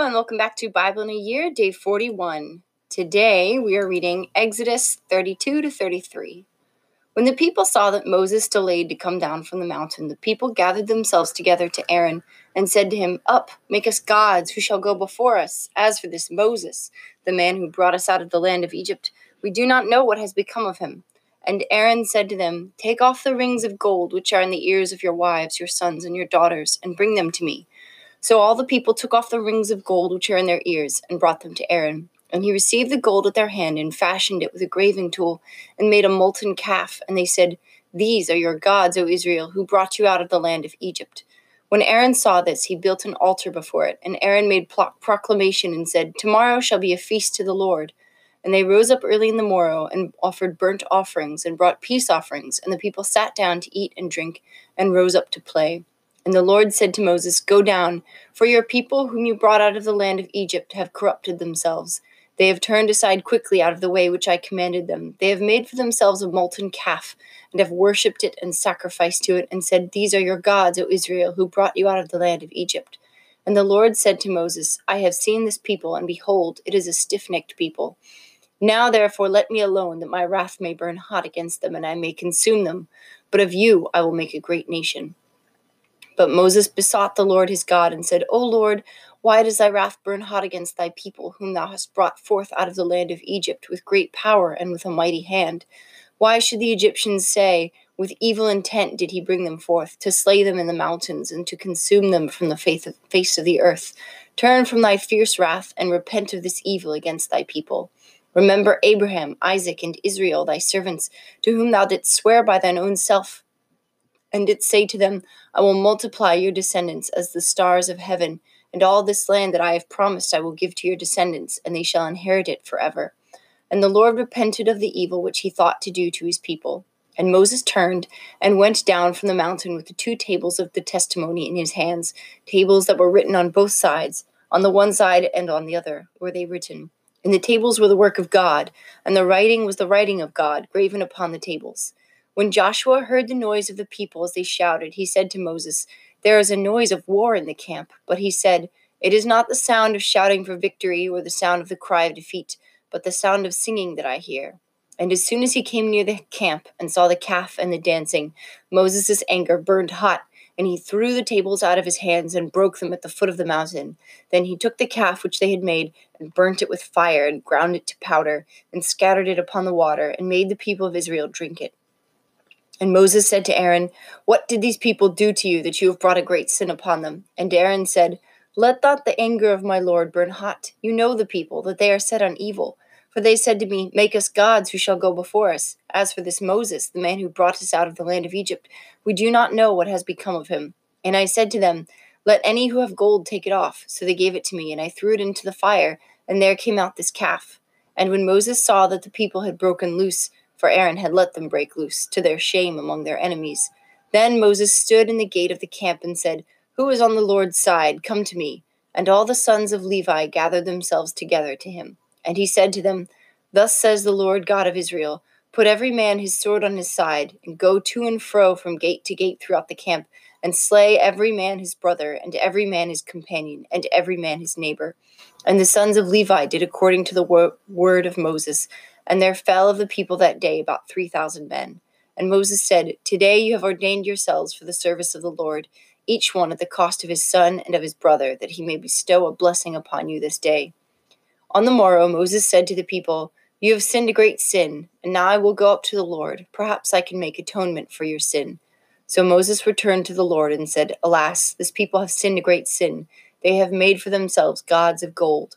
and welcome back to Bible in a Year, day 41. Today we are reading Exodus 32 to 33. When the people saw that Moses delayed to come down from the mountain, the people gathered themselves together to Aaron and said to him, Up, make us gods who shall go before us. As for this Moses, the man who brought us out of the land of Egypt, we do not know what has become of him. And Aaron said to them, Take off the rings of gold which are in the ears of your wives, your sons, and your daughters, and bring them to me. So all the people took off the rings of gold which are in their ears, and brought them to Aaron. And he received the gold at their hand, and fashioned it with a graving tool, and made a molten calf. And they said, These are your gods, O Israel, who brought you out of the land of Egypt. When Aaron saw this, he built an altar before it. And Aaron made proclamation and said, Tomorrow shall be a feast to the Lord. And they rose up early in the morrow and offered burnt offerings and brought peace offerings. And the people sat down to eat and drink and rose up to play. And the Lord said to Moses, Go down, for your people whom you brought out of the land of Egypt have corrupted themselves. They have turned aside quickly out of the way which I commanded them. They have made for themselves a molten calf, and have worshipped it and sacrificed to it, and said, These are your gods, O Israel, who brought you out of the land of Egypt. And the Lord said to Moses, I have seen this people, and behold, it is a stiff necked people. Now therefore let me alone, that my wrath may burn hot against them, and I may consume them. But of you I will make a great nation. But Moses besought the Lord his God and said, O Lord, why does thy wrath burn hot against thy people, whom thou hast brought forth out of the land of Egypt with great power and with a mighty hand? Why should the Egyptians say, With evil intent did he bring them forth, to slay them in the mountains, and to consume them from the face of the earth? Turn from thy fierce wrath, and repent of this evil against thy people. Remember Abraham, Isaac, and Israel, thy servants, to whom thou didst swear by thine own self and did say to them, I will multiply your descendants as the stars of heaven, and all this land that I have promised I will give to your descendants, and they shall inherit it forever. And the Lord repented of the evil which he thought to do to his people. And Moses turned and went down from the mountain with the two tables of the testimony in his hands, tables that were written on both sides, on the one side and on the other, were they written. And the tables were the work of God, and the writing was the writing of God, graven upon the tables. When Joshua heard the noise of the people as they shouted, he said to Moses, There is a noise of war in the camp. But he said, It is not the sound of shouting for victory or the sound of the cry of defeat, but the sound of singing that I hear. And as soon as he came near the camp and saw the calf and the dancing, Moses' anger burned hot, and he threw the tables out of his hands and broke them at the foot of the mountain. Then he took the calf which they had made and burnt it with fire and ground it to powder and scattered it upon the water and made the people of Israel drink it. And Moses said to Aaron, What did these people do to you that you have brought a great sin upon them? And Aaron said, Let not the anger of my Lord burn hot. You know the people, that they are set on evil. For they said to me, Make us gods who shall go before us. As for this Moses, the man who brought us out of the land of Egypt, we do not know what has become of him. And I said to them, Let any who have gold take it off. So they gave it to me, and I threw it into the fire, and there came out this calf. And when Moses saw that the people had broken loose, for Aaron had let them break loose, to their shame among their enemies. Then Moses stood in the gate of the camp and said, Who is on the Lord's side? Come to me. And all the sons of Levi gathered themselves together to him. And he said to them, Thus says the Lord God of Israel Put every man his sword on his side, and go to and fro from gate to gate throughout the camp, and slay every man his brother, and every man his companion, and every man his neighbor. And the sons of Levi did according to the wor- word of Moses. And there fell of the people that day about three thousand men. And Moses said, Today you have ordained yourselves for the service of the Lord, each one at the cost of his son and of his brother, that he may bestow a blessing upon you this day. On the morrow Moses said to the people, You have sinned a great sin, and now I will go up to the Lord. Perhaps I can make atonement for your sin. So Moses returned to the Lord and said, Alas, this people have sinned a great sin. They have made for themselves gods of gold.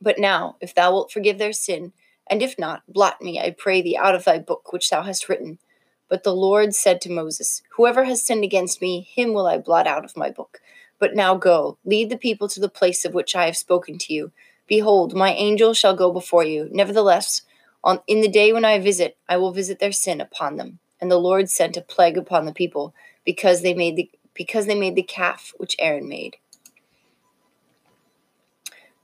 But now, if thou wilt forgive their sin, and if not, blot me, I pray thee, out of thy book which thou hast written. But the Lord said to Moses, Whoever has sinned against me, him will I blot out of my book. But now go, lead the people to the place of which I have spoken to you. Behold, my angel shall go before you. Nevertheless, on, in the day when I visit, I will visit their sin upon them. And the Lord sent a plague upon the people, because they made the because they made the calf which Aaron made.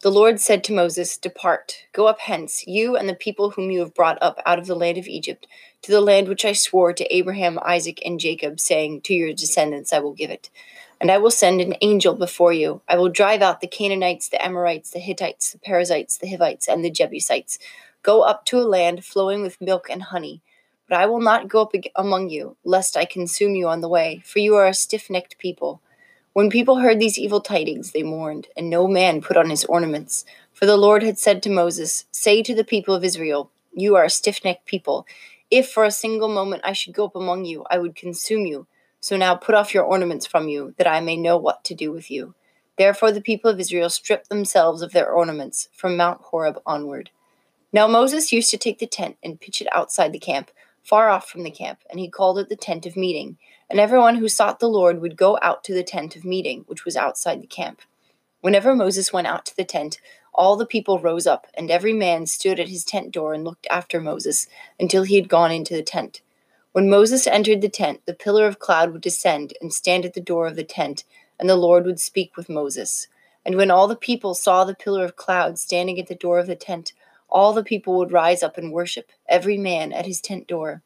The Lord said to Moses, Depart, go up hence, you and the people whom you have brought up out of the land of Egypt, to the land which I swore to Abraham, Isaac, and Jacob, saying, To your descendants I will give it. And I will send an angel before you. I will drive out the Canaanites, the Amorites, the Hittites, the Perizzites, the Hivites, and the Jebusites. Go up to a land flowing with milk and honey. But I will not go up among you, lest I consume you on the way, for you are a stiff necked people. When people heard these evil tidings, they mourned, and no man put on his ornaments. For the Lord had said to Moses, Say to the people of Israel, You are a stiff necked people. If for a single moment I should go up among you, I would consume you. So now put off your ornaments from you, that I may know what to do with you. Therefore the people of Israel stripped themselves of their ornaments from Mount Horeb onward. Now Moses used to take the tent and pitch it outside the camp, far off from the camp, and he called it the tent of meeting. And everyone who sought the Lord would go out to the tent of meeting, which was outside the camp. Whenever Moses went out to the tent, all the people rose up, and every man stood at his tent door and looked after Moses until he had gone into the tent. When Moses entered the tent, the pillar of cloud would descend and stand at the door of the tent, and the Lord would speak with Moses. And when all the people saw the pillar of cloud standing at the door of the tent, all the people would rise up and worship, every man at his tent door.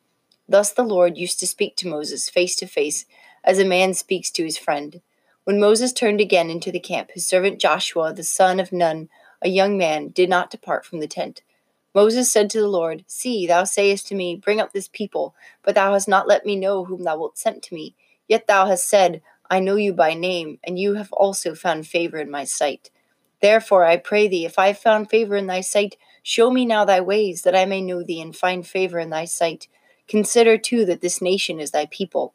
Thus the Lord used to speak to Moses face to face, as a man speaks to his friend. When Moses turned again into the camp, his servant Joshua, the son of Nun, a young man, did not depart from the tent. Moses said to the Lord, See, thou sayest to me, Bring up this people, but thou hast not let me know whom thou wilt send to me. Yet thou hast said, I know you by name, and you have also found favor in my sight. Therefore I pray thee, if I have found favor in thy sight, show me now thy ways, that I may know thee and find favor in thy sight. Consider too that this nation is thy people.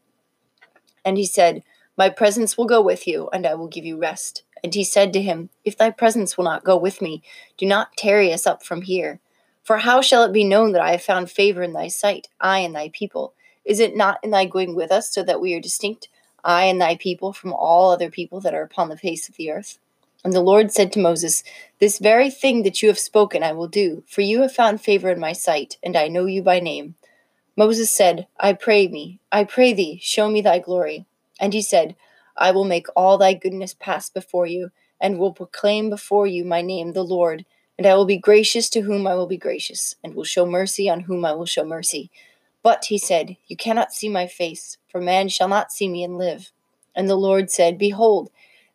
And he said, My presence will go with you, and I will give you rest. And he said to him, If thy presence will not go with me, do not tarry us up from here. For how shall it be known that I have found favor in thy sight, I and thy people? Is it not in thy going with us, so that we are distinct, I and thy people, from all other people that are upon the face of the earth? And the Lord said to Moses, This very thing that you have spoken I will do, for you have found favor in my sight, and I know you by name. Moses said, I pray me, I pray thee, show me thy glory. And he said, I will make all thy goodness pass before you, and will proclaim before you my name, the Lord and I will be gracious to whom I will be gracious, and will show mercy on whom I will show mercy. But, he said, You cannot see my face, for man shall not see me and live. And the Lord said, Behold,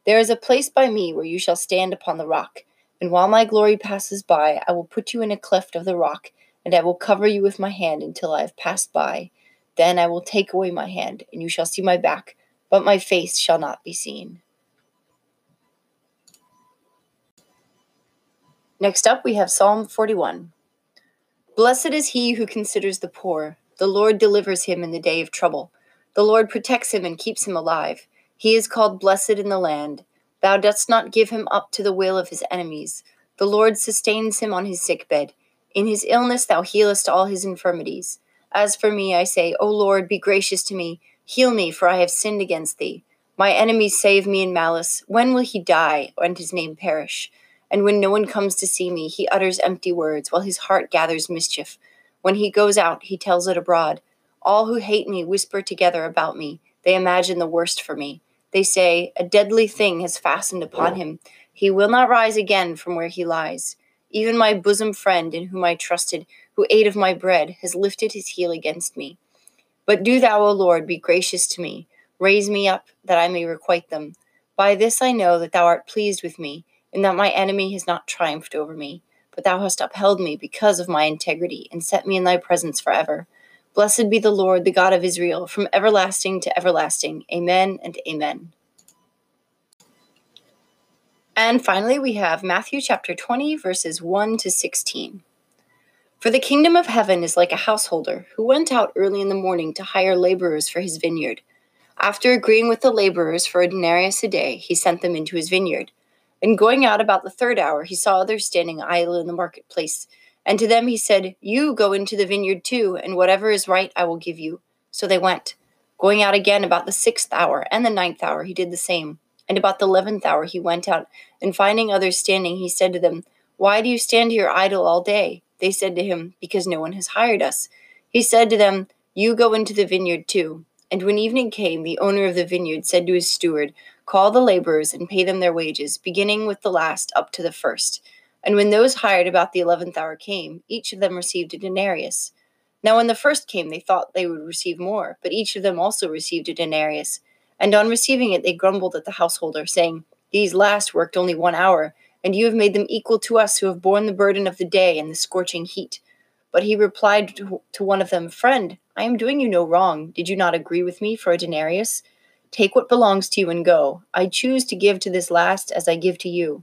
there is a place by me where you shall stand upon the rock. And while my glory passes by, I will put you in a cleft of the rock, and I will cover you with my hand until I have passed by. Then I will take away my hand, and you shall see my back, but my face shall not be seen. Next up, we have Psalm 41. Blessed is he who considers the poor. The Lord delivers him in the day of trouble. The Lord protects him and keeps him alive. He is called blessed in the land. Thou dost not give him up to the will of his enemies. The Lord sustains him on his sick bed. In his illness thou healest all his infirmities. As for me, I say, O Lord, be gracious to me. Heal me, for I have sinned against thee. My enemies save me in malice. When will he die and his name perish? And when no one comes to see me, he utters empty words, while his heart gathers mischief. When he goes out, he tells it abroad. All who hate me whisper together about me. They imagine the worst for me. They say, A deadly thing has fastened upon him. He will not rise again from where he lies. Even my bosom friend, in whom I trusted, who ate of my bread, has lifted his heel against me. But do thou, O Lord, be gracious to me. Raise me up, that I may requite them. By this I know that thou art pleased with me and that my enemy has not triumphed over me. But thou hast upheld me because of my integrity, and set me in thy presence forever. Blessed be the Lord, the God of Israel, from everlasting to everlasting. Amen and amen. And finally, we have Matthew chapter 20, verses 1 to 16. For the kingdom of heaven is like a householder who went out early in the morning to hire laborers for his vineyard. After agreeing with the laborers for a denarius a day, he sent them into his vineyard. And going out about the third hour, he saw others standing idle in the marketplace. And to them he said, You go into the vineyard too, and whatever is right I will give you. So they went. Going out again about the sixth hour and the ninth hour, he did the same. And about the eleventh hour he went out, and finding others standing, he said to them, Why do you stand here idle all day? They said to him, Because no one has hired us. He said to them, You go into the vineyard too. And when evening came, the owner of the vineyard said to his steward, Call the laborers and pay them their wages, beginning with the last up to the first. And when those hired about the eleventh hour came, each of them received a denarius. Now, when the first came, they thought they would receive more, but each of them also received a denarius. And on receiving it, they grumbled at the householder, saying, These last worked only one hour, and you have made them equal to us who have borne the burden of the day and the scorching heat. But he replied to one of them, Friend, I am doing you no wrong. Did you not agree with me for a denarius? Take what belongs to you and go. I choose to give to this last as I give to you.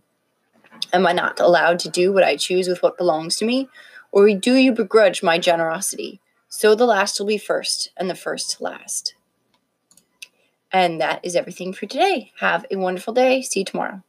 Am I not allowed to do what I choose with what belongs to me? Or do you begrudge my generosity? So the last will be first, and the first last. And that is everything for today. Have a wonderful day. See you tomorrow.